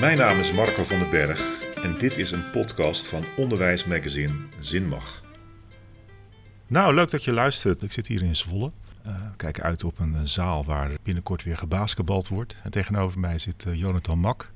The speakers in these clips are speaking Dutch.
Mijn naam is Marco van den Berg en dit is een podcast van onderwijsmagazine Zinmag. Nou, leuk dat je luistert. Ik zit hier in Zwolle. Uh, we kijken uit op een zaal waar binnenkort weer gebasketbald wordt. En tegenover mij zit uh, Jonathan Mak.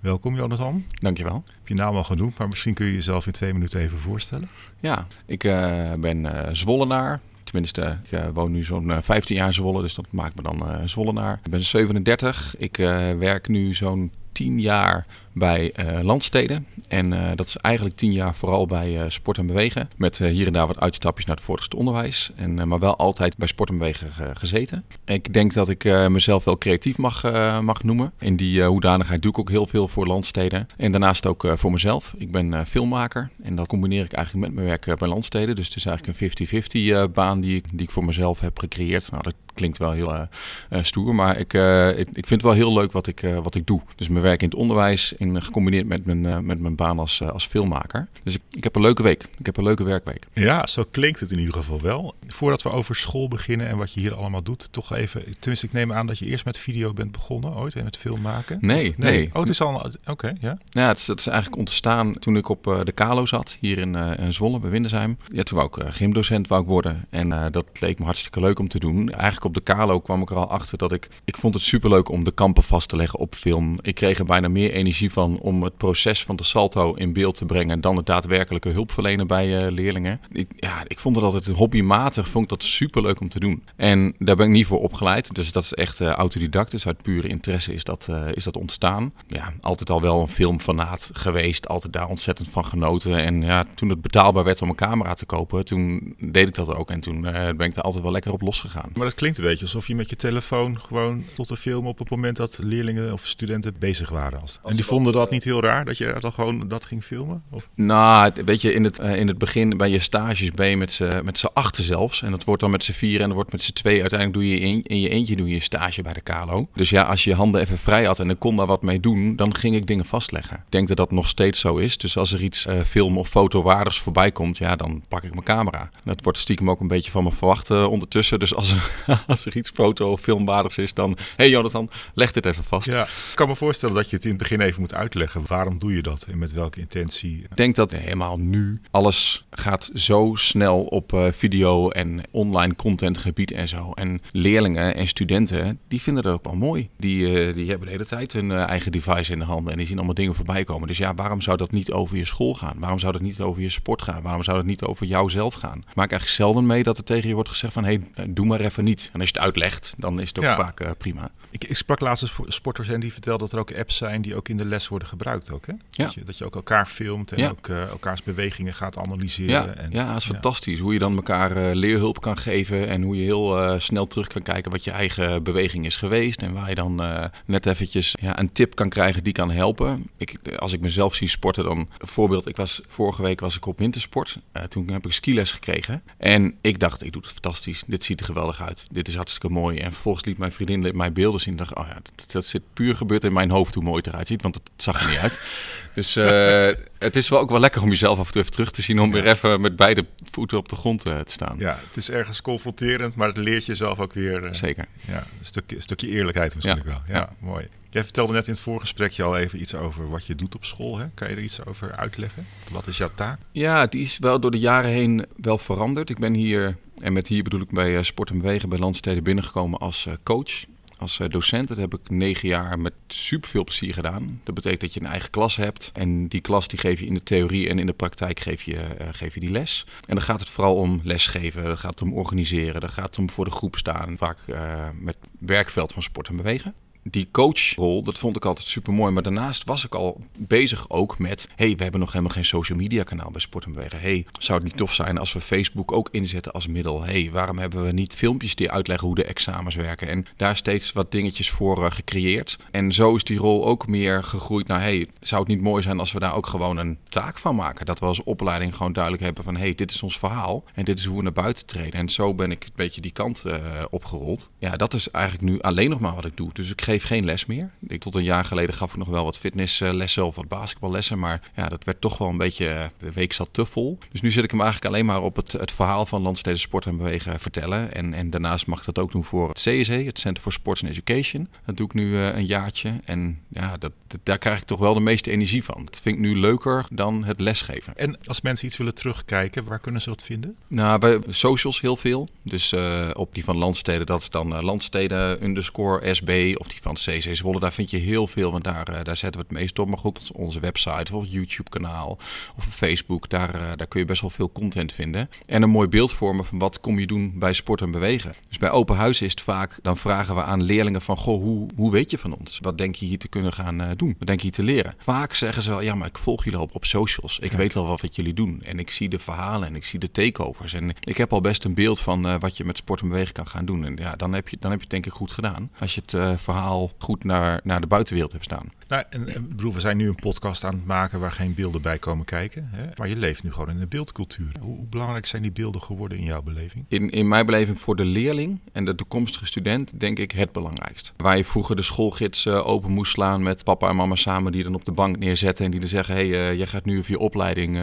Welkom Jonathan. Dankjewel. Heb je naam al genoemd, maar misschien kun je jezelf in twee minuten even voorstellen. Ja, ik uh, ben Zwollenaar. Tenminste, ik woon nu zo'n 15 jaar in Zwolle, dus dat maakt me dan Zwollenaar. Ik ben 37. Ik werk nu zo'n 10 jaar bij uh, landsteden. En uh, dat is eigenlijk tien jaar vooral bij uh, sport en bewegen. Met hier en daar wat uitstapjes naar het voortgezet onderwijs. En, maar wel altijd bij sport en bewegen gezeten. Ik denk dat ik mezelf wel creatief mag, mag noemen. In die hoedanigheid doe ik ook heel veel voor landsteden. En daarnaast ook voor mezelf. Ik ben filmmaker. En dat combineer ik eigenlijk met mijn werk bij landsteden. Dus het is eigenlijk een 50-50 baan die die ik voor mezelf heb gecreëerd. Nou, dat klinkt wel heel stoer. Maar ik, ik, ik, vind het wel heel leuk wat ik, wat ik doe. Dus mijn werk in het onderwijs... In gecombineerd met mijn, met mijn baan als, als filmmaker. Dus ik, ik heb een leuke week. Ik heb een leuke werkweek. Ja, zo klinkt het in ieder geval wel. Voordat we over school beginnen en wat je hier allemaal doet, toch even. Tenminste, ik neem aan dat je eerst met video bent begonnen ooit en met film maken. Nee, nee. nee. Oh, het is al. Oké, ja. Ja, het is, het is eigenlijk ontstaan toen ik op de Kalo zat, hier in, in Zwolle, bij Windesheim. Ja, toen wou ik gymdocent wou ik worden. En dat leek me hartstikke leuk om te doen. Eigenlijk op de Kalo kwam ik er al achter dat ik. Ik vond het superleuk om de kampen vast te leggen op film. Ik kreeg er bijna meer energie van om het proces van de salto in beeld te brengen dan het daadwerkelijke hulp verlenen bij uh, leerlingen. Ik, ja, ik vond het altijd hobbymatig, vond ik dat super leuk om te doen. En daar ben ik niet voor opgeleid, dus dat is echt uh, autodidact. Dus uit pure interesse is dat, uh, is dat ontstaan. Ja, altijd al wel een filmfanaat geweest, altijd daar ontzettend van genoten. En ja, toen het betaalbaar werd om een camera te kopen, toen deed ik dat ook. En toen ben ik daar altijd wel lekker op losgegaan. Maar dat klinkt een beetje alsof je met je telefoon gewoon tot de film op het moment dat leerlingen of studenten bezig waren. Als, en die vonden dat niet heel raar, dat je dan gewoon dat ging filmen? Of? Nou, weet je, in het, uh, in het begin bij je stages ben je met z'n, met z'n achten zelfs. En dat wordt dan met z'n vier en dat wordt met z'n twee. Uiteindelijk doe je in, in je eentje doe je een stage bij de Kalo. Dus ja, als je je handen even vrij had en ik kon daar wat mee doen, dan ging ik dingen vastleggen. Ik denk dat dat nog steeds zo is. Dus als er iets uh, film- of fotowaardigs voorbij komt, ja, dan pak ik mijn camera. Dat wordt stiekem ook een beetje van me verwacht uh, ondertussen. Dus als er, als er iets foto- of filmwaardigs is, dan... Hé hey Jonathan, leg dit even vast. Ja, ik kan me voorstellen dat je het in het begin even moet uitleggen. Waarom doe je dat en met welke intentie? Ik denk dat helemaal nu alles gaat zo snel op uh, video en online contentgebied en zo. En leerlingen en studenten, die vinden dat ook wel mooi. Die, uh, die hebben de hele tijd hun uh, eigen device in de handen en die zien allemaal dingen voorbij komen. Dus ja, waarom zou dat niet over je school gaan? Waarom zou dat niet over je sport gaan? Waarom zou dat niet over jouzelf gaan? Ik maak eigenlijk zelden mee dat er tegen je wordt gezegd van, hé, hey, doe maar even niet. En als je het uitlegt, dan is het ook ja. vaak prima. Ik, ik sprak laatst een sporters en die vertelde dat er ook apps zijn die ook in de les worden gebruikt ook, hè? Ja. Dat, je, dat je ook elkaar filmt en ook uh, elkaars bewegingen gaat analyseren. Ja, en, ja dat is fantastisch. Hoe je dan elkaar uh, leerhulp kan geven en hoe je heel snel terug kan kijken wat je eigen beweging is geweest. En waar je dan net eventjes ja, een tip kan krijgen die kan helpen. Ik, als ik mezelf zie sporten, dan voorbeeld, ik was, vorige week was ik op wintersport. toen heb ik skiles gekregen. En ik dacht, ik doe het fantastisch. Dit ziet er geweldig uit. Dit is hartstikke mooi. En vervolgens liet mijn vriendin mij beelden zien. En dacht, oh ja, dat, dat zit puur gebeurd in mijn hoofd hoe mooi het eruit ziet. Want het zag er niet uit. Dus uh, het is wel ook wel lekker om jezelf af en toe even terug te zien. Om ja. weer even met beide voeten op de grond uh, te staan. Ja, het is ergens confronterend, maar het leert jezelf ook weer. Uh, Zeker. Ja, een stukje, een stukje eerlijkheid misschien ja. wel. Ja, ja, mooi. Jij vertelde net in het voorgesprekje al even iets over wat je doet op school. Hè? Kan je er iets over uitleggen? Wat is jouw taak? Ja, die is wel door de jaren heen wel veranderd. Ik ben hier, en met hier bedoel ik bij Sport en Bewegen bij Landsteden binnengekomen als coach als docent. Dat heb ik negen jaar met superveel plezier gedaan. Dat betekent dat je een eigen klas hebt. En die klas die geef je in de theorie en in de praktijk geef je, geef je die les. En dan gaat het vooral om lesgeven. Dan gaat het om organiseren. Dan gaat het om voor de groep staan. Vaak uh, met werkveld van sport en bewegen die coachrol, dat vond ik altijd super mooi. Maar daarnaast was ik al bezig ook met: hey, we hebben nog helemaal geen social media kanaal bij Sport en Bewegen. Hey, zou het niet tof zijn als we Facebook ook inzetten als middel? Hey, waarom hebben we niet filmpjes die uitleggen hoe de examens werken? En daar steeds wat dingetjes voor uh, gecreëerd. En zo is die rol ook meer gegroeid naar: hey, zou het niet mooi zijn als we daar ook gewoon een taak van maken? Dat we als opleiding gewoon duidelijk hebben van: hey, dit is ons verhaal en dit is hoe we naar buiten treden. En zo ben ik een beetje die kant uh, opgerold. Ja, dat is eigenlijk nu alleen nog maar wat ik doe. Dus ik geef geef geen les meer. Ik, tot een jaar geleden gaf ik nog wel wat fitnesslessen of wat basketballessen. Maar ja, dat werd toch wel een beetje, de week zat te vol. Dus nu zit ik hem eigenlijk alleen maar op het, het verhaal van Landsteden Sport en Bewegen vertellen. En, en daarnaast mag ik dat ook doen voor het CSE, het Center for Sports and Education. Dat doe ik nu een jaartje. En ja, dat, daar krijg ik toch wel de meeste energie van. Dat vind ik nu leuker dan het lesgeven. En als mensen iets willen terugkijken, waar kunnen ze dat vinden? Nou, bij socials heel veel. Dus uh, op die van Landsteden, dat is dan uh, Landsteden underscore SB. Of die van CC Zwolle, daar vind je heel veel. Want daar, uh, daar zetten we het meest op. Maar goed, onze website of YouTube kanaal of op Facebook. Daar, daar kun je best wel veel content vinden. En een mooi beeld vormen van wat kom je doen bij sport en bewegen. Dus bij open huis is het vaak, dan vragen we aan leerlingen van... Goh, hoe, hoe weet je van ons? Wat denk je hier te kunnen gaan doen? Wat denk je hier te leren? Vaak zeggen ze wel, ja, maar ik volg jullie op, op socials. Ik weet wel wat, wat jullie doen. En ik zie de verhalen en ik zie de takeovers. En ik heb al best een beeld van uh, wat je met sport en bewegen kan gaan doen. En ja, dan heb je, dan heb je het denk ik goed gedaan. Als je het uh, verhaal goed naar, naar de buitenwereld hebt staan. Nou, en, we zijn nu een podcast aan het maken waar geen beelden bij komen kijken. Hè? Maar je leeft nu gewoon in de beeldcultuur. Hoe, hoe, belangrijk zijn die beelden geworden in jouw beleving? In, in mijn beleving voor de leerling en de toekomstige student denk ik het belangrijkst. Waar je vroeger de schoolgids uh, open moest slaan met papa en mama samen die dan op de bank neerzetten en die dan zeggen: hé, hey, jij gaat nu voor je opleiding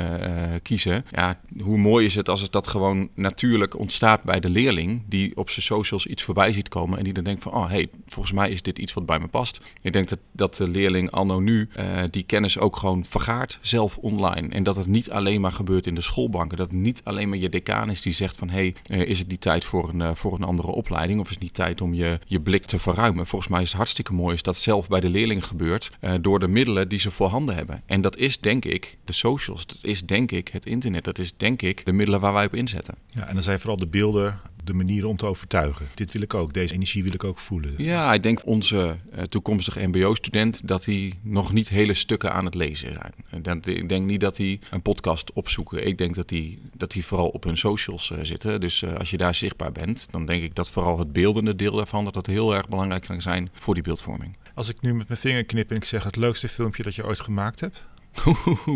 kiezen. Ja, hoe mooi is het als het dat gewoon natuurlijk ontstaat bij de leerling die op zijn socials iets voorbij ziet komen en die dan denkt van, oh hey, volgens mij is dit iets wat bij me past. Ik denk dat, dat de leerling anno nu uh, die kennis ook gewoon vergaart zelf online en dat het niet alleen maar gebeurt in de schoolbanken, dat niet alleen maar je decaan is die zegt van, hey, uh, is het niet tijd voor een, uh, voor een andere opleiding of is het niet tijd om je, je blik te verruimen. Volgens mij is het hartstikke mooi is dat zelf bij de leerling gebeurt door de middelen die ze voorhanden hebben. En dat is denk ik de socials, dat is denk ik het internet, dat is denk ik de middelen waar wij op inzetten. Ja, en dan zijn vooral de beelden de manier om te overtuigen. Dit wil ik ook, deze energie wil ik ook voelen. Ja, ik denk onze uh, toekomstige MBO-student dat hij nog niet hele stukken aan het lezen zijn. Ik denk niet dat hij een podcast opzoeken. Ik denk dat hij, dat hij vooral op hun socials uh, zitten. Dus uh, als je daar zichtbaar bent, dan denk ik dat vooral het beeldende deel daarvan dat dat heel erg belangrijk kan zijn voor die beeldvorming. Als ik nu met mijn vinger knip en ik zeg het leukste filmpje dat je ooit gemaakt hebt.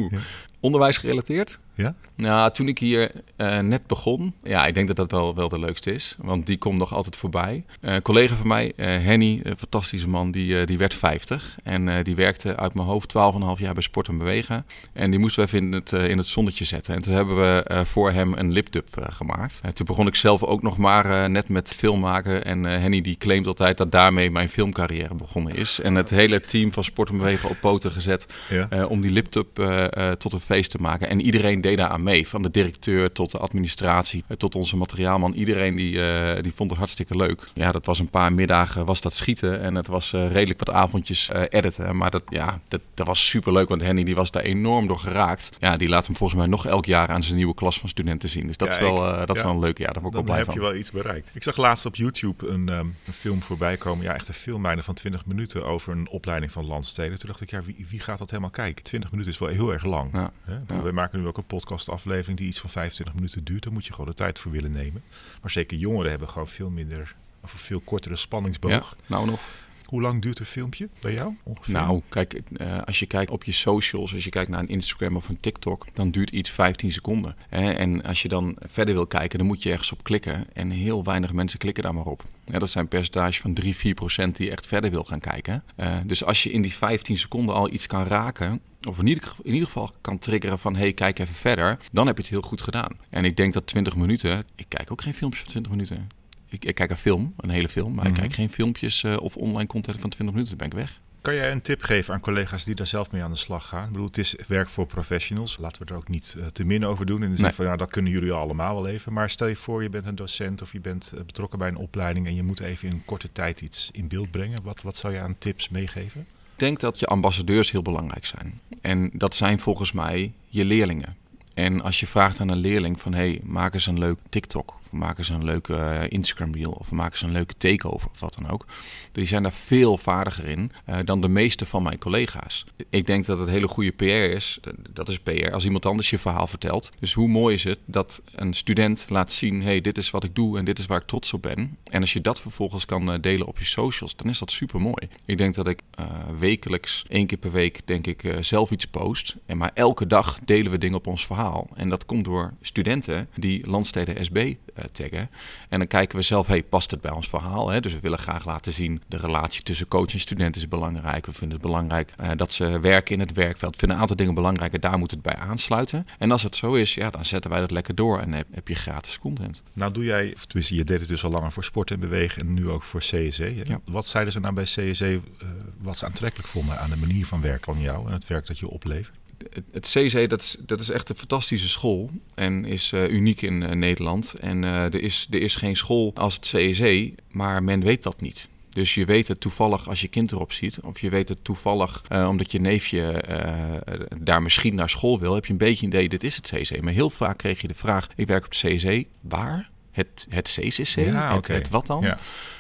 ja. Onderwijs gerelateerd? Ja? Nou, toen ik hier uh, net begon, ja, ik denk dat dat wel, wel de leukste is. Want die komt nog altijd voorbij. Uh, een collega van mij, uh, Henny, een fantastische man, die, die werd 50. En die werkte uit mijn hoofd 12,5 jaar bij Sport en Bewegen. En die moesten we even in het, in het zonnetje zetten. En toen hebben we voor hem een lipdub gemaakt. toen begon ik zelf ook nog maar net met film maken. En Henny die claimt altijd dat daarmee mijn filmcarrière begonnen is. En het hele team van Sport en Bewegen op poten gezet ja. om die lipdub tot een feest te maken. En iedereen deed daar aan mee. Van de directeur tot de administratie, tot onze materiaalman. Iedereen die, uh, die vond het hartstikke leuk. Ja, dat was een paar middagen was dat schieten. En het was uh, redelijk wat avondjes uh, editen. Maar dat, ja, dat, dat was super leuk. Want Henny die was daar enorm door geraakt. Ja, die laat hem volgens mij nog elk jaar aan zijn nieuwe klas van studenten zien. Dus dat, is, wel, dat ja. is wel een leuk jaar. Daar word ik wel blij heb je wel iets bereikt. Ik zag laatst op YouTube een, um, een film voorbij komen. Ja, echt een film bijna van 20 minuten over een opleiding van landsteden. Toen dacht ik, ja, wie, wie gaat dat helemaal kijken? 20 minuten is wel heel erg lang. Ja. Hè? Ja. We maken nu ook een podcastaflevering die iets van 25 minuten duurt. Daar moet je gewoon de tijd voor willen nemen. Maar zeker jongeren hebben gewoon veel minder, of veel kortere spanningsboog. Nou en of. Hoe lang duurt een filmpje bij jou? Ongeveer? Nou, kijk, uh, als je kijkt op je socials, als je kijkt naar een Instagram of een TikTok, dan duurt iets 15 seconden. Hè? En als je dan verder wil kijken, dan moet je ergens op klikken. En heel weinig mensen klikken daar maar op. Dat zijn een percentage van 3, 4 procent die echt verder wil gaan kijken. Uh, dus als je in die 15 seconden al iets kan raken, of in ieder, geval kan triggeren van... hey, kijk even verder, dan heb je het heel goed gedaan. En ik denk dat 20 minuten... Ik kijk ook geen filmpjes van 20 minuten. Ik, ik kijk een film, een hele film... maar mm -hmm. ik kijk geen filmpjes uh, of online content van 20 minuten. Dan ben ik weg. Kan jij een tip geven aan collega's die daar zelf mee aan de slag gaan? Ik bedoel, het is werk voor professionals. Laten we er ook niet uh, te min over doen. In de zin nee. van, ja, dat kunnen jullie allemaal wel even. Maar stel je voor, je bent een docent of je bent uh, betrokken bij een opleiding... en je moet even in korte tijd iets in beeld brengen. Wat, wat zou je aan tips meegeven? Ik denk dat je ambassadeurs heel belangrijk zijn. En dat zijn volgens mij je leerlingen. En als je vraagt aan een leerling van... hey, maak eens een leuk TikTok... of maak eens een leuke uh, Instagram reel... of maak eens een leuke takeover of wat dan ook. Die zijn daar veel vaardiger in uh, dan de meeste van mijn collega's. Ik denk dat het hele goede PR is. Dat is PR als iemand anders je verhaal vertelt. Dus hoe mooi is het dat een student laat zien... hey, dit is wat ik doe en dit is waar ik trots op ben. En als je dat vervolgens kan uh, delen op je socials... dan is dat super mooi. Ik denk dat ik wekelijks, één keer per week... denk ik zelf iets post. En maar elke dag delen we dingen op ons verhaal. En dat komt door studenten die Landsteden SB taggen. En dan kijken we zelf, hey, past het bij ons verhaal? Hè? Dus we willen graag laten zien, de relatie tussen coach en student is belangrijk. We vinden het belangrijk dat ze werken in het werkveld. We vinden een aantal dingen belangrijk en daar moet het bij aansluiten. En als het zo is, ja, dan zetten wij dat lekker door en heb, je gratis content. Nou doe jij, of tenminste je deed het dus al langer voor sport en bewegen en nu ook voor CSE. Ja. Wat zeiden ze nou bij CSE, wat ze aantrekkelijk vonden aan de manier van werken van jou en het werk dat je oplevert? Het CC, dat is, dat is echt een fantastische school en is uh, uniek in uh, Nederland. En uh, er, is, er is geen school als het CSE, maar men weet dat niet. Dus je weet het toevallig als je kind erop ziet, of je weet het toevallig omdat je neefje daar misschien naar school wil, heb je een beetje een idee, dit is het CC. Maar heel vaak kreeg je de vraag, ik werk op het CC, waar? Het, het CCC? Ja, het, het, wat dan? Ja.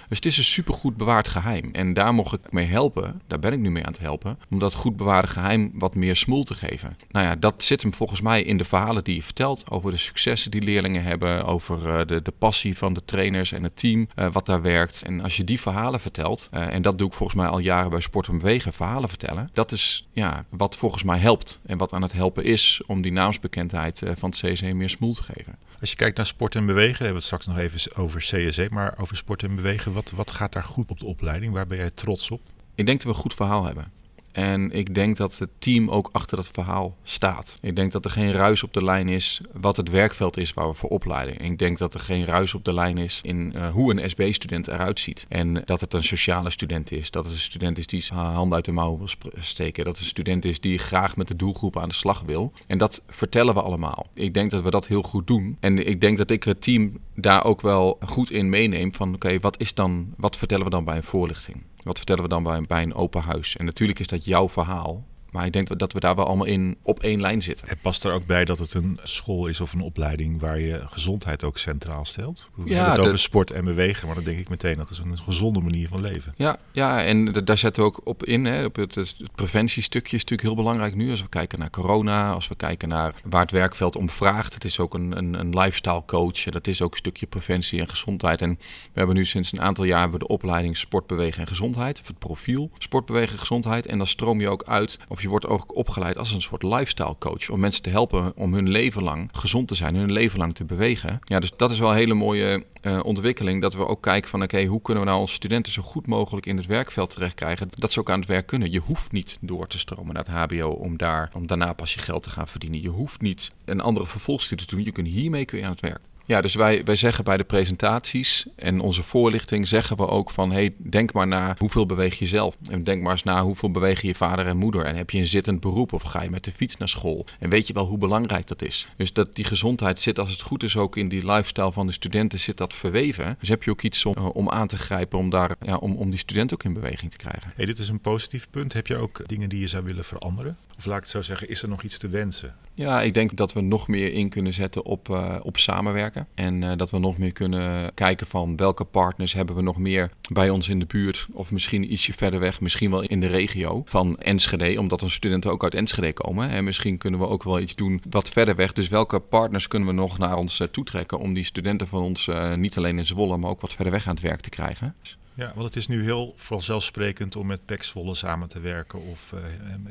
Dus het is een supergoed bewaard geheim. En daar mocht ik mee helpen, daar ben ik nu mee aan het helpen, om dat goed bewaarde geheim wat meer smoel te geven. Nou ja, dat zit hem volgens mij in de verhalen die je vertelt over de successen die leerlingen hebben, over uh, de, de passie van de trainers en het team uh, wat daar werkt. En als je die verhalen vertelt, uh, en dat doe ik volgens mij al jaren bij Sport en Bewegen, verhalen vertellen, dat is ja, wat volgens mij helpt en wat aan het helpen is om die naamsbekendheid van het CSE meer smoel te geven. Als je kijkt naar sport en bewegen, hebben we het straks nog even over CSE, maar over sport en bewegen, wat, wat gaat daar goed op de opleiding? Waar ben jij trots op? Ik denk dat we een goed verhaal hebben. En ik denk dat het team ook achter dat verhaal staat. Ik denk dat er geen ruis op de lijn is wat het werkveld is waar we voor opleiden. Ik denk dat er geen ruis op de lijn is in uh, hoe een SB-student eruit ziet. En dat het een sociale student is. Dat het een student is die zijn hand uit de mouw wil steken. Dat het een student is die graag met de doelgroep aan de slag wil. En dat vertellen we allemaal. Ik denk dat we dat heel goed doen. En ik denk dat ik het team daar ook wel goed in meeneem van oké, wat is dan, wat vertellen we dan bij een voorlichting? Wat vertellen we dan bij, een open huis? En natuurlijk is dat jouw verhaal. Maar ik denk dat we daar wel allemaal in op één lijn zitten. Het past er ook bij dat het een school is of een opleiding waar je gezondheid ook centraal stelt. We ja, hebben het over sport en bewegen, maar dan denk ik meteen dat is een gezonde manier van leven. Ja, ja en daar zetten we ook op in. Hè. Op het, het preventiestukje is natuurlijk heel belangrijk nu. Als we kijken naar corona, als we kijken naar waar het werkveld om vraagt. Het is ook een, een, een lifestyle coach. Dat is ook een stukje preventie en gezondheid. En we hebben nu sinds een aantal jaar hebben we de opleiding sport, bewegen en gezondheid. Of het profiel sport, bewegen en gezondheid. En dan stroom je ook uit of je wordt ook opgeleid als een soort lifestyle coach. Om mensen te helpen om hun leven lang gezond te zijn, hun leven lang te bewegen. Ja, dus dat is wel een hele mooie uh, ontwikkeling. Dat we ook kijken van oké, hoe kunnen we nou onze studenten zo goed mogelijk in het werkveld terecht krijgen. Dat ze ook aan het werk kunnen. Je hoeft niet door te stromen naar het HBO om, daar, om daarna pas je geld te gaan verdienen. Je hoeft niet een andere vervolgstudie te doen. Je kunt hiermee kun je aan het werk. Ja, dus wij, wij zeggen bij de presentaties en onze voorlichting zeggen we ook van hey, denk maar na hoeveel beweeg je zelf. En denk maar eens na hoeveel bewegen je vader en moeder. En heb je een zittend beroep of ga je met de fiets naar school? En weet je wel hoe belangrijk dat is? Dus dat die gezondheid zit als het goed is ook in die lifestyle van de studenten zit dat verweven. Dus heb je ook iets om, eh, om aan te grijpen om, daar, ja, om, om die student ook in beweging te krijgen. Hey, dit is een positief punt. Heb je ook dingen die je zou willen veranderen? Of laat ik het zo zeggen, is er nog iets te wensen? Ja, ik denk dat we nog meer in kunnen zetten op, uh, op samenwerken. En uh, dat we nog meer kunnen kijken van welke partners hebben we nog meer bij ons in de buurt. Of misschien ietsje verder weg, misschien wel in de regio van Enschede. Omdat onze studenten ook uit Enschede komen. En misschien kunnen we ook wel iets doen wat verder weg. Dus welke partners kunnen we nog naar ons uh, toetrekken om die studenten van ons niet alleen in Zwolle, maar ook wat verder weg aan het werk te krijgen. Ja, want het is nu heel vanzelfsprekend om met PEC Zwolle samen te werken of uh,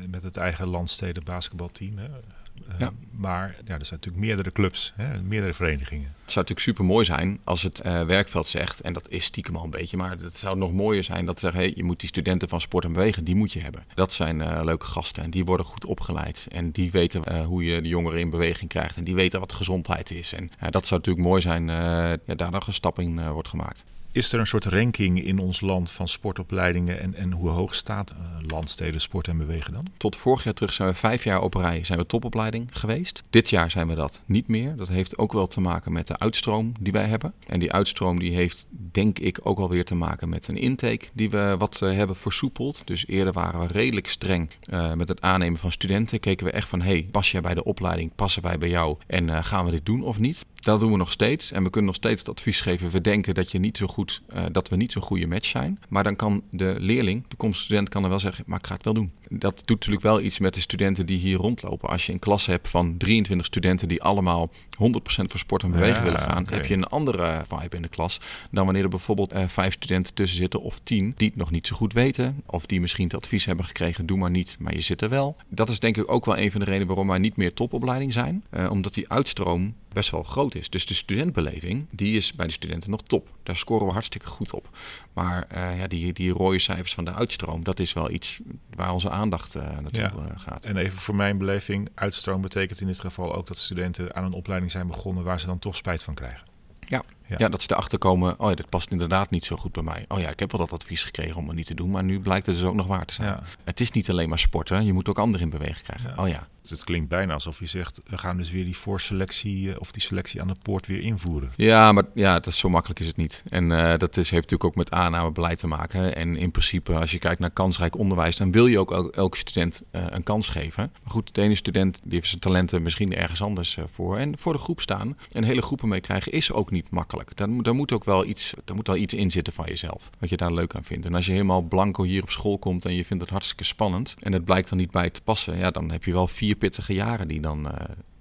met het eigen landsteden basketbalteam. Hè. Uh, ja. Maar ja, er zijn natuurlijk meerdere clubs, hè, meerdere verenigingen. Het zou natuurlijk super mooi zijn als het uh, werkveld zegt, en dat is stiekem al een beetje, maar het zou nog mooier zijn dat ze zeggen: hey, je moet die studenten van sport en bewegen, die moet je hebben. Dat zijn uh, leuke gasten en die worden goed opgeleid. En die weten hoe je de jongeren in beweging krijgt. En die weten wat gezondheid is. En dat zou natuurlijk mooi zijn, ja, daar nog een stap in wordt gemaakt. Is er een soort ranking in ons land van sportopleidingen en, en hoe hoog staat uh, landsteden sport en bewegen dan? Tot vorig jaar terug zijn we vijf jaar op rij zijn we topopleiding geweest. Dit jaar zijn we dat niet meer. Dat heeft ook wel te maken met de uitstroom die wij hebben. En die uitstroom die heeft denk ik ook alweer te maken met een intake die we wat uh, hebben versoepeld. Dus eerder waren we redelijk streng uh, met het aannemen van studenten. Keken we echt van hey, pas jij bij de opleiding, passen wij bij jou en gaan we dit doen of niet? Dat doen we nog steeds. En we kunnen nog steeds het advies geven. We denken dat, je niet zo goed, uh, dat we niet zo'n goede match zijn. Maar dan kan de leerling, de student, kan er wel zeggen: maar ik ga het wel doen. Dat doet natuurlijk wel iets met de studenten die hier rondlopen. Als je een klas hebt van 23 studenten die allemaal 100% voor sport en bewegen ja, willen gaan, okay. heb je een andere vibe in de klas dan wanneer er bijvoorbeeld uh, vijf studenten tussen zitten of tien die het nog niet zo goed weten. Of die misschien het advies hebben gekregen: doe maar niet, maar je zit er wel. Dat is denk ik ook wel een van de redenen waarom wij niet meer topopleiding zijn. Uh, omdat die uitstroom best wel groot is. Dus de studentbeleving, die is bij de studenten nog top. Daar scoren we hartstikke goed op. Maar uh, ja, die, die rode cijfers van de uitstroom, dat is wel iets waar onze aandacht uh, naartoe ja. gaat. En even voor mijn beleving, uitstroom betekent in dit geval ook dat studenten aan een opleiding zijn begonnen waar ze dan toch spijt van krijgen. Ja. Ja. dat ze erachter komen, oh ja, dit past inderdaad niet zo goed bij mij. Oh ja, ik heb wel dat advies gekregen om het niet te doen, maar nu blijkt het dus ook nog waar te zijn. Ja. Het is niet alleen maar sporten, je moet ook anderen in beweging krijgen. Oh ja. Het klinkt bijna alsof je zegt, we gaan dus weer die voorselectie eh, of die selectie aan de poort weer invoeren. Ja, maar ja, dat, zo makkelijk is het niet. En uh, dat is, heeft natuurlijk ook met aannamebeleid te maken. En in principe, als je kijkt naar kansrijk onderwijs, dan wil je ook elke student uh, een kans geven. Maar goed, de ene student die heeft zijn talenten misschien ergens anders uh, voor. En voor de groep staan en hele groepen mee krijgen is ook niet makkelijk. Daar, daar moet ook wel iets, daar moet wel iets in zitten van jezelf. Wat je daar leuk aan vindt. En als je helemaal blanco hier op school komt en je vindt het hartstikke spannend. En het blijkt dan niet bij te passen. Ja, dan heb je wel vier pittige jaren die dan uh,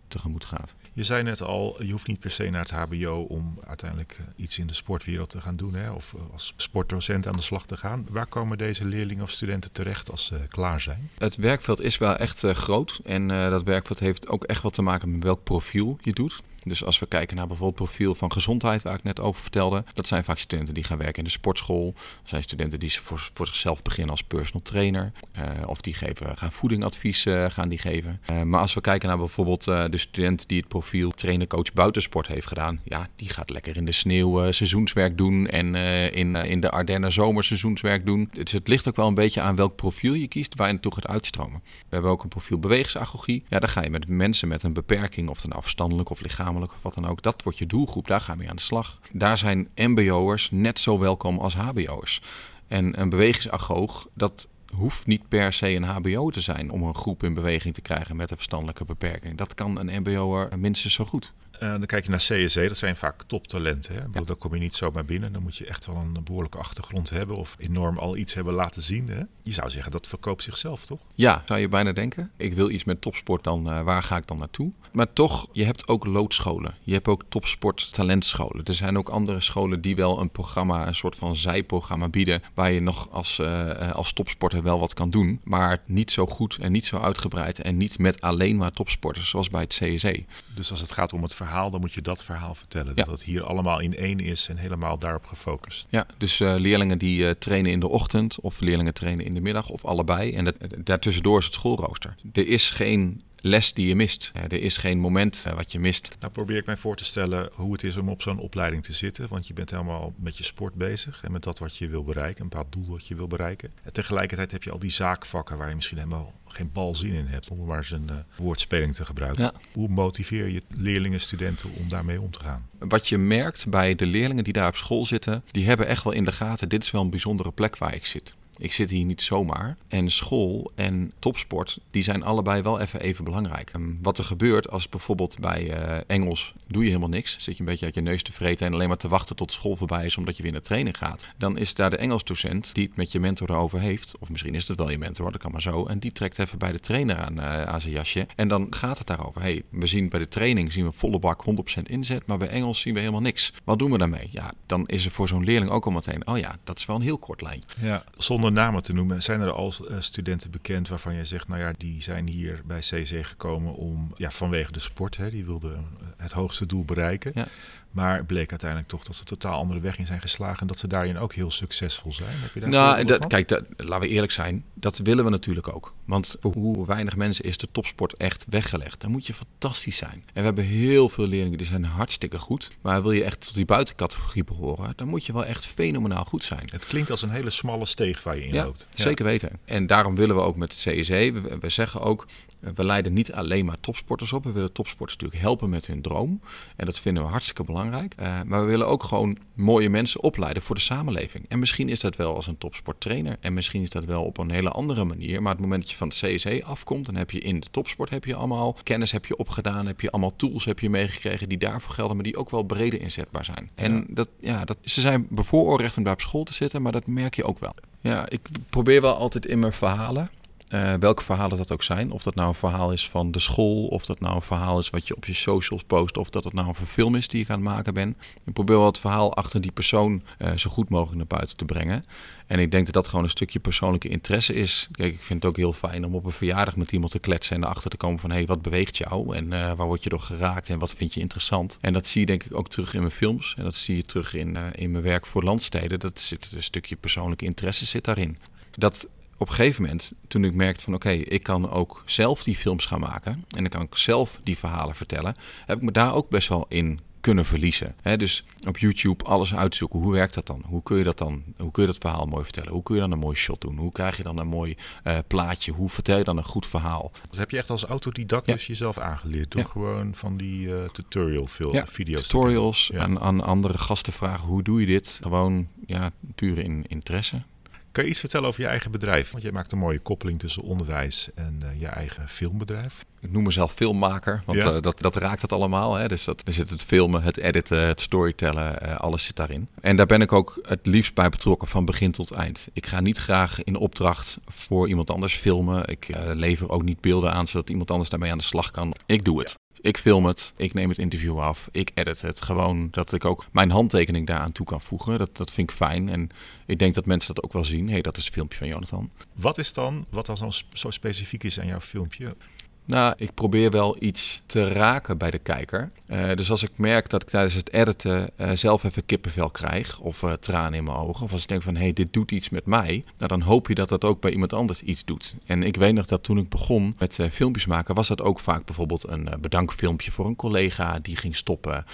tegemoet gaat. Je zei net al, je hoeft niet per se naar het HBO om uiteindelijk uh, iets in de sportwereld te gaan doen. Hè? Of uh, als sportdocent aan de slag te gaan. Waar komen deze leerlingen of studenten terecht als ze klaar zijn? Het werkveld is wel echt groot. En dat werkveld heeft ook echt wat te maken met welk profiel je doet. Dus als we kijken naar bijvoorbeeld het profiel van gezondheid, waar ik net over vertelde, dat zijn vaak studenten die gaan werken in de sportschool. Dat zijn studenten die voor, voor zichzelf beginnen als personal trainer. Uh, of die geven, gaan voedingadvies uh, gaan die geven. Uh, maar als we kijken naar bijvoorbeeld de student die het profiel trainer-coach buitensport heeft gedaan, ja, die gaat lekker in de sneeuw seizoenswerk doen en in, in de Ardennen zomerseizoenswerk doen. Dus het ligt ook wel een beetje aan welk profiel je kiest waar je naartoe gaat uitstromen. We hebben ook een profiel bewegingsagogie. Ja, daar ga je met mensen met een beperking, of dan afstandelijk of lichamelijk wat dan ook. Dat wordt je doelgroep, daar gaan we aan de slag. Daar zijn mbo'ers net zo welkom als hbo'ers. En een bewegingsagoog, dat hoeft niet per se een hbo te zijn om een groep in beweging te krijgen met een verstandelijke beperking. Dat kan een mbo'er minstens zo goed. Uh, dan kijk je naar CSE, dat zijn vaak toptalenten. Hè? Ja. Daar kom je niet zomaar binnen. Dan moet je echt wel een behoorlijke achtergrond hebben of enorm al iets hebben laten zien. Hè? Je zou zeggen, dat verkoopt zichzelf, toch? Ja, zou je bijna denken. Ik wil iets met topsport, dan uh, waar ga ik dan naartoe? Maar toch, je hebt ook loodscholen. Je hebt ook topsport talentscholen. Er zijn ook andere scholen die wel een programma, een soort van zijprogramma bieden... waar je nog als, uh, als topsporter wel wat kan doen. Maar niet zo goed en niet zo uitgebreid en niet met alleen maar topsporters, zoals bij het CSE. Dus als het gaat om het verhaal verhaal, dan moet je dat verhaal vertellen. Dat het hier allemaal in één is en helemaal daarop gefocust. Ja, dus uh, leerlingen die uh, trainen in de ochtend of leerlingen trainen in de middag of allebei. En dat, daartussendoor is het schoolrooster. Er is geen les die je mist. Er is geen moment eh, wat je mist. Nou probeer ik mij voor te stellen hoe het is om op zo'n opleiding te zitten. Want je bent helemaal met je sport bezig en met dat wat je wil bereiken. Een bepaald doel wat je wil bereiken. En tegelijkertijd heb je al die zaakvakken waar je misschien helemaal geen bal zin in hebt. Om maar zijn uh, woordspeling te gebruiken. Ja. Hoe motiveer je leerlingen, studenten om daarmee om te gaan? Wat je merkt bij de leerlingen die daar op school zitten. Die hebben echt wel in de gaten. Dit is wel een bijzondere plek waar ik zit. Ik zit hier niet zomaar. En school en topsport, die zijn allebei wel even even belangrijk. Ehm, wat er gebeurt als bijvoorbeeld bij uh, Engels doe je helemaal niks. Zit je een beetje uit je neus te vreten en alleen maar te wachten tot school voorbij is omdat je weer naar training gaat. Dan is daar de Engelsdocent die het met je mentor erover heeft. Of misschien is het wel je mentor, dat kan maar zo. En die trekt even bij de trainer aan, uh, aan zijn jasje. En dan gaat het daarover. hey, we zien bij de training zien we volle bak 100% inzet, maar bij Engels zien we helemaal niks. Wat doen we daarmee? Ja, dan is er voor zo'n leerling ook al meteen, oh ja, dat is wel een heel kort lijn. Ja, zonder namen te noemen, zijn er al uh, studenten bekend waarvan je zegt, nou ja, die zijn hier bij CC gekomen om, ja, vanwege de sport, hè, die wilden het hoogste doel bereiken. Ja. Maar bleek uiteindelijk toch dat ze totaal andere weg in zijn geslagen. En dat ze daarin ook heel succesvol zijn. Heb je daar nou, dat, kijk, dat, laten we eerlijk zijn. Dat willen we natuurlijk ook. Want voor hoe weinig mensen is de topsport echt weggelegd. Dan moet je fantastisch zijn. En we hebben heel veel leerlingen die zijn hartstikke goed. Maar wil je echt tot die buitencategorie behoren, dan moet je wel echt fenomenaal goed zijn. Het klinkt als een hele smalle steeg waar je in ja, loopt. Ja, zeker weten. En daarom willen we ook met het CSE, we, we zeggen ook, we leiden niet alleen maar topsporters op. We willen topsporters natuurlijk helpen met hun droom. En dat vinden we hartstikke belangrijk. Uh, maar we willen ook gewoon mooie mensen opleiden voor de samenleving. En misschien is dat wel als een topsporttrainer. En misschien is dat wel op een hele andere manier. Maar het moment dat je van het CSE afkomt, dan heb je in de topsport heb je allemaal kennis heb je opgedaan. Heb je allemaal tools heb je meegekregen die daarvoor gelden. Maar die ook wel breder inzetbaar zijn. En ja. Dat, ja, dat, ze zijn bevooroorrecht om daar op school te zitten. Maar dat merk je ook wel. Ja, ik probeer wel altijd in mijn verhalen Uh, welke verhalen dat ook zijn. Of dat nou een verhaal is van de school, of dat nou een verhaal is wat je op je socials post, of dat het nou een film is die ik aan het maken ben. Ik probeer wel het verhaal achter die persoon uh, zo goed mogelijk naar buiten te brengen. En ik denk dat dat gewoon een stukje persoonlijke interesse is. Kijk, ik vind het ook heel fijn om op een verjaardag met iemand te kletsen en erachter te komen van hé, hey, wat beweegt jou en uh, waar word je door geraakt en wat vind je interessant. En dat zie je denk ik ook terug in mijn films en dat zie je terug in, in mijn werk voor landsteden. Dat zit een stukje persoonlijke interesse zit daarin. Dat op een gegeven moment, toen ik merkte van oké, ik kan ook zelf die films gaan maken en dan kan ik zelf die verhalen vertellen, heb ik me daar ook best wel in kunnen verliezen. dus op YouTube alles uitzoeken. Hoe werkt dat dan? Hoe kun je dat dan? Hoe kun je dat verhaal mooi vertellen? Hoe kun je dan een mooi shot doen? Hoe krijg je dan een mooi uh, plaatje? Hoe vertel je dan een goed verhaal? Dus heb je echt als autodidact ja. dus jezelf aangeleerd door gewoon van die uh, tutorial veel ja, video's tutorials aan, aan andere gasten vragen hoe doe je dit? Gewoon ja, puur in interesse. Kan je iets vertellen over je eigen bedrijf? Want jij maakt een mooie koppeling tussen onderwijs en uh, je eigen filmbedrijf. Ik noem mezelf filmmaker, want ja. uh, dat, dat raakt het allemaal. Hè? Dus dat, er zit het filmen, het editen, het storytellen, uh, alles zit daarin. En daar ben ik ook het liefst bij betrokken van begin tot eind. Ik ga niet graag in opdracht voor iemand anders filmen. Ik lever ook niet beelden aan zodat iemand anders daarmee aan de slag kan. Ik doe het. Ik film het, ik neem het interview af, ik edit het. Gewoon dat ik ook mijn handtekening daaraan toe kan voegen. Dat, dat vind ik fijn. En ik denk dat mensen dat ook wel zien. Hé, hey, dat is een filmpje van Jonathan. Wat is dan, wat dan zo, zo specifiek is aan jouw filmpje? Nou, ik probeer wel iets te raken bij de kijker. Uh, dus als ik merk dat ik tijdens het editen uh, zelf even kippenvel krijg, of uh, tranen in mijn ogen, of als ik denk van hé, hey, dit doet iets met mij, nou, dan hoop je dat dat ook bij iemand anders iets doet. En ik weet nog dat toen ik begon met filmpjes maken, was dat ook vaak bijvoorbeeld een bedankfilmpje voor een collega die ging stoppen.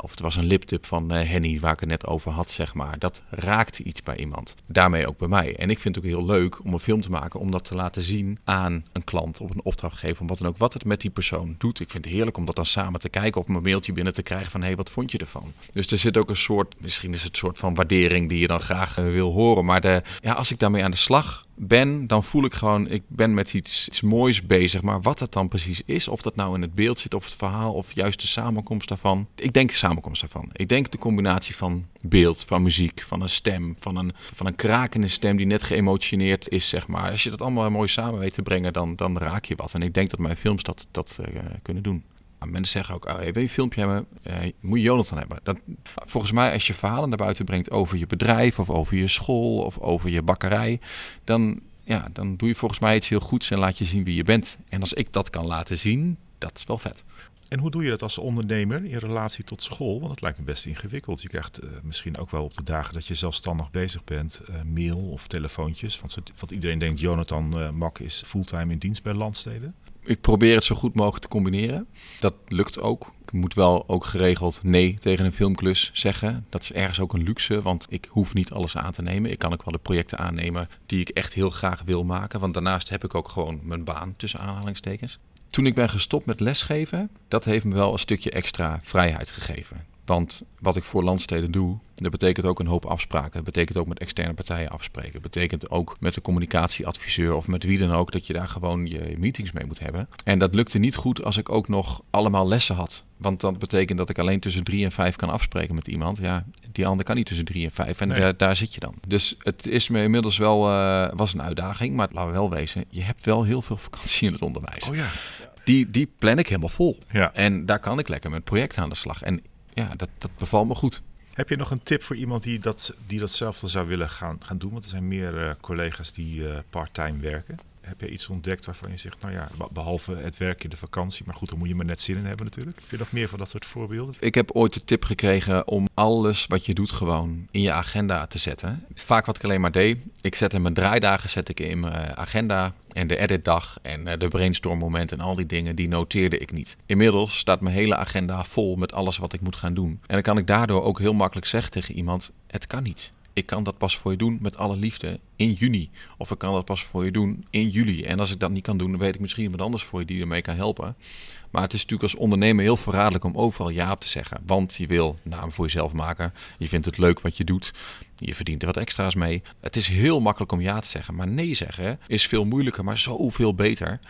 of het was een liptip van Henny, waar ik het net over had, zeg maar. Dat raakte iets bij iemand. Daarmee ook bij mij. En ik vind het ook heel leuk om een film te maken, om dat te laten zien aan een klant of een opdrachtgever wat dan ook, wat het met die persoon doet. Ik vind het heerlijk om dat dan samen te kijken of een mailtje binnen te krijgen van hé, hey, wat vond je ervan? Dus er zit ook een soort, misschien is het een soort van waardering die je dan graag uh, wil horen. Maar de, ja, als ik daarmee aan de slag ben, dan voel ik gewoon, ik ben met iets, iets moois bezig. Maar wat het dan precies is, of dat nou in het beeld zit, of het verhaal, of juist de samenkomst daarvan. Ik denk de samenkomst daarvan. Ik denk de combinatie van beeld, van muziek, van een stem, van een, van een krakende stem die net geëmotioneerd is, zeg maar. Als je dat allemaal mooi samen weet te brengen, dan, dan raak je wat. En ik denk dat mijn films dat, dat uh, kunnen doen. Mensen zeggen ook, oh, je een filmpje hebben, uh, moet je Jonathan hebben. Dat, volgens mij, als je verhalen naar buiten brengt over je bedrijf of over je school of over je bakkerij, dan, ja, dan doe je volgens mij iets heel goeds en laat je zien wie je bent. En als ik dat kan laten zien, dat is wel vet. En hoe doe je dat als ondernemer in relatie tot school? Want dat lijkt me best ingewikkeld. Je krijgt uh, misschien ook wel op de dagen dat je zelfstandig bezig bent, uh, mail of telefoontjes. Want, want iedereen denkt, Jonathan uh, Mak is fulltime in dienst bij landsteden ik probeer het zo goed mogelijk te combineren. Dat lukt ook. Ik moet wel ook geregeld nee tegen een filmklus zeggen. Dat is ergens ook een luxe, want ik hoef niet alles aan te nemen. Ik kan ook wel de projecten aannemen die ik echt heel graag wil maken. Want daarnaast heb ik ook gewoon mijn baan tussen aanhalingstekens. Toen ik ben gestopt met lesgeven, dat heeft me wel een stukje extra vrijheid gegeven. Want wat ik voor landsteden doe, dat betekent ook een hoop afspraken. Dat betekent ook met externe partijen afspreken. Dat betekent ook met de communicatieadviseur of met wie dan ook dat je daar gewoon je meetings mee moet hebben. En dat lukte niet goed als ik ook nog allemaal lessen had. Want dat betekent dat ik alleen tussen drie en vijf kan afspreken met iemand. Ja, die ander kan niet tussen drie en vijf. En nee. daar, daar, zit je dan. Dus het is me inmiddels wel uh, was een uitdaging. Maar laten we wel wezen, je hebt wel heel veel vakantie in het onderwijs. Oh ja. Die, die plan ik helemaal vol. Ja. En daar kan ik lekker met projecten aan de slag. En ja, dat, dat bevalt me goed. Heb je nog een tip voor iemand die, dat, die datzelfde zou willen gaan, gaan doen? Want er zijn meer uh, collega's die uh, part-time werken. Heb je iets ontdekt waarvan je zegt, nou ja, behalve het werk in de vakantie, maar goed, dan moet je maar net zin in hebben natuurlijk. Heb je nog meer van dat soort voorbeelden? Ik heb ooit de tip gekregen om alles wat je doet gewoon in je agenda te zetten. Vaak wat ik alleen maar deed, ik zette mijn draaidagen zet ik in mijn agenda en de editdag en de brainstormmoment en al die dingen, die noteerde ik niet. Inmiddels staat mijn hele agenda vol met alles wat ik moet gaan doen. En dan kan ik daardoor ook heel makkelijk zeggen tegen iemand, het kan niet ik kan dat pas voor je doen met alle liefde in juni. Of ik kan dat pas voor je doen in juli. En als ik dat niet kan doen, dan weet ik misschien iemand anders voor je die ermee kan helpen. Maar het is natuurlijk als ondernemer heel verraderlijk om overal ja op te zeggen. Want je wil naam voor jezelf maken. Je vindt het leuk wat je doet. Je verdient er wat extra's mee. Het is heel makkelijk om ja te zeggen. Maar nee zeggen is veel moeilijker, maar zoveel beter.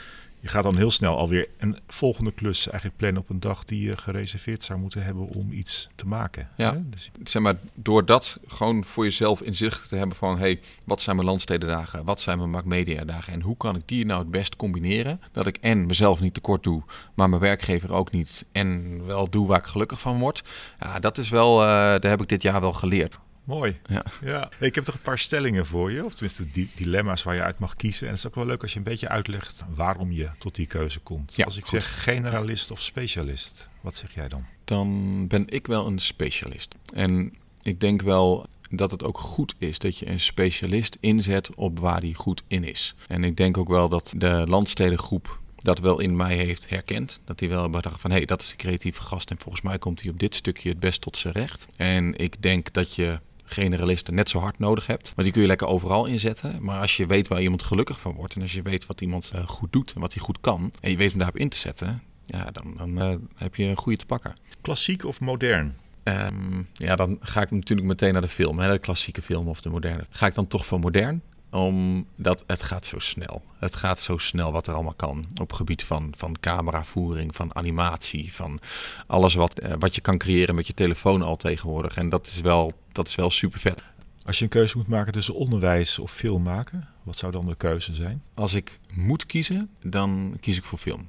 Je gaat dan heel snel alweer een volgende klus eigenlijk plannen op een dag die je gereserveerd zou moeten hebben om iets te maken. Ja. Hè? Dus, Zeg maar, door dat gewoon voor jezelf inzicht te hebben van... hey, wat zijn mijn landstedendagen? Wat zijn mijn Media dagen? En hoe kan ik die nou het best combineren? Dat ik en mezelf niet tekort doe, maar mijn werkgever ook niet. En wel doe waar ik gelukkig van word. Ja, dat is wel, eh, daar heb ik dit jaar wel geleerd. Mooi. Ja. Ja. Ik heb toch een paar stellingen voor je, of tenminste di- dilemma's waar je uit mag kiezen. En het is ook wel leuk als je een beetje uitlegt waarom je tot die keuze komt. Ja, als ik goed. zeg generalist of specialist, wat zeg jij dan? dan ben ik wel een specialist. En ik denk wel dat het ook goed is dat je een specialist inzet op waar die goed in is. En ik denk ook wel dat de landstedengroep dat wel in mij heeft herkend. Dat hij wel hebben gedacht van, hé, hey, dat is de creatieve gast en volgens mij komt hij op dit stukje het best tot zijn recht. En ik denk dat je generalisten net zo hard nodig hebt. Want die kun je lekker overal inzetten. Maar als je weet waar iemand gelukkig van wordt en als je weet wat iemand eh, goed doet en wat hij goed kan en je weet hem daarop in te zetten, ja, dan, dan eh, heb je een goede te pakken. Klassiek of modern? Ehm, ja, dan ga ik natuurlijk meteen naar de film, hè, de klassieke film of de moderne. Ga ik dan toch voor modern? Omdat het gaat zo snel. Het gaat zo snel wat er allemaal kan. Op gebied van, van cameravoering, van animatie, van alles wat, eh, wat je kan creëren met je telefoon al tegenwoordig. En dat is wel, dat is wel super vet. Als je een keuze moet maken tussen onderwijs of film maken, wat zou dan de keuze zijn? Als ik moet kiezen, dan kies ik voor film.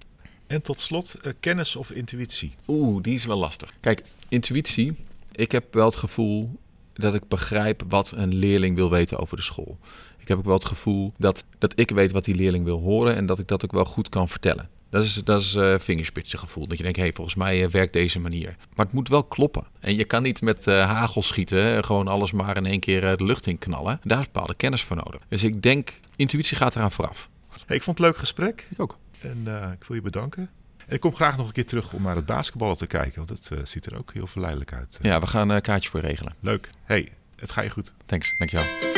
En tot slot, eh, kennis of intuïtie? Oeh, die is wel lastig. Kijk, intuïtie. Ik heb wel het gevoel dat ik begrijp wat een leerling wil weten over de school. Ik heb ook wel het gevoel dat, dat ik weet wat die leerling wil horen en dat ik dat ook wel goed kan vertellen. Dat is, dat is eh vingerspitsengevoel. Dat je denkt, hé, hey, volgens mij eh, werkt deze manier. Maar het moet wel kloppen. En je kan niet met eh, hagel schieten, gewoon alles maar in één keer de lucht in knallen. Daar is bepaalde kennis voor nodig. Dus ik denk, intuïtie gaat eraan vooraf. Hey, ik vond het een leuk gesprek Ik ook. en ik wil je bedanken. En ik kom graag nog een keer terug om naar het basketballen te kijken, want het ziet er ook heel verleidelijk uit. Ja, we gaan een kaartje voor regelen. Leuk. Hey, het ga je goed. Thanks, dankjewel.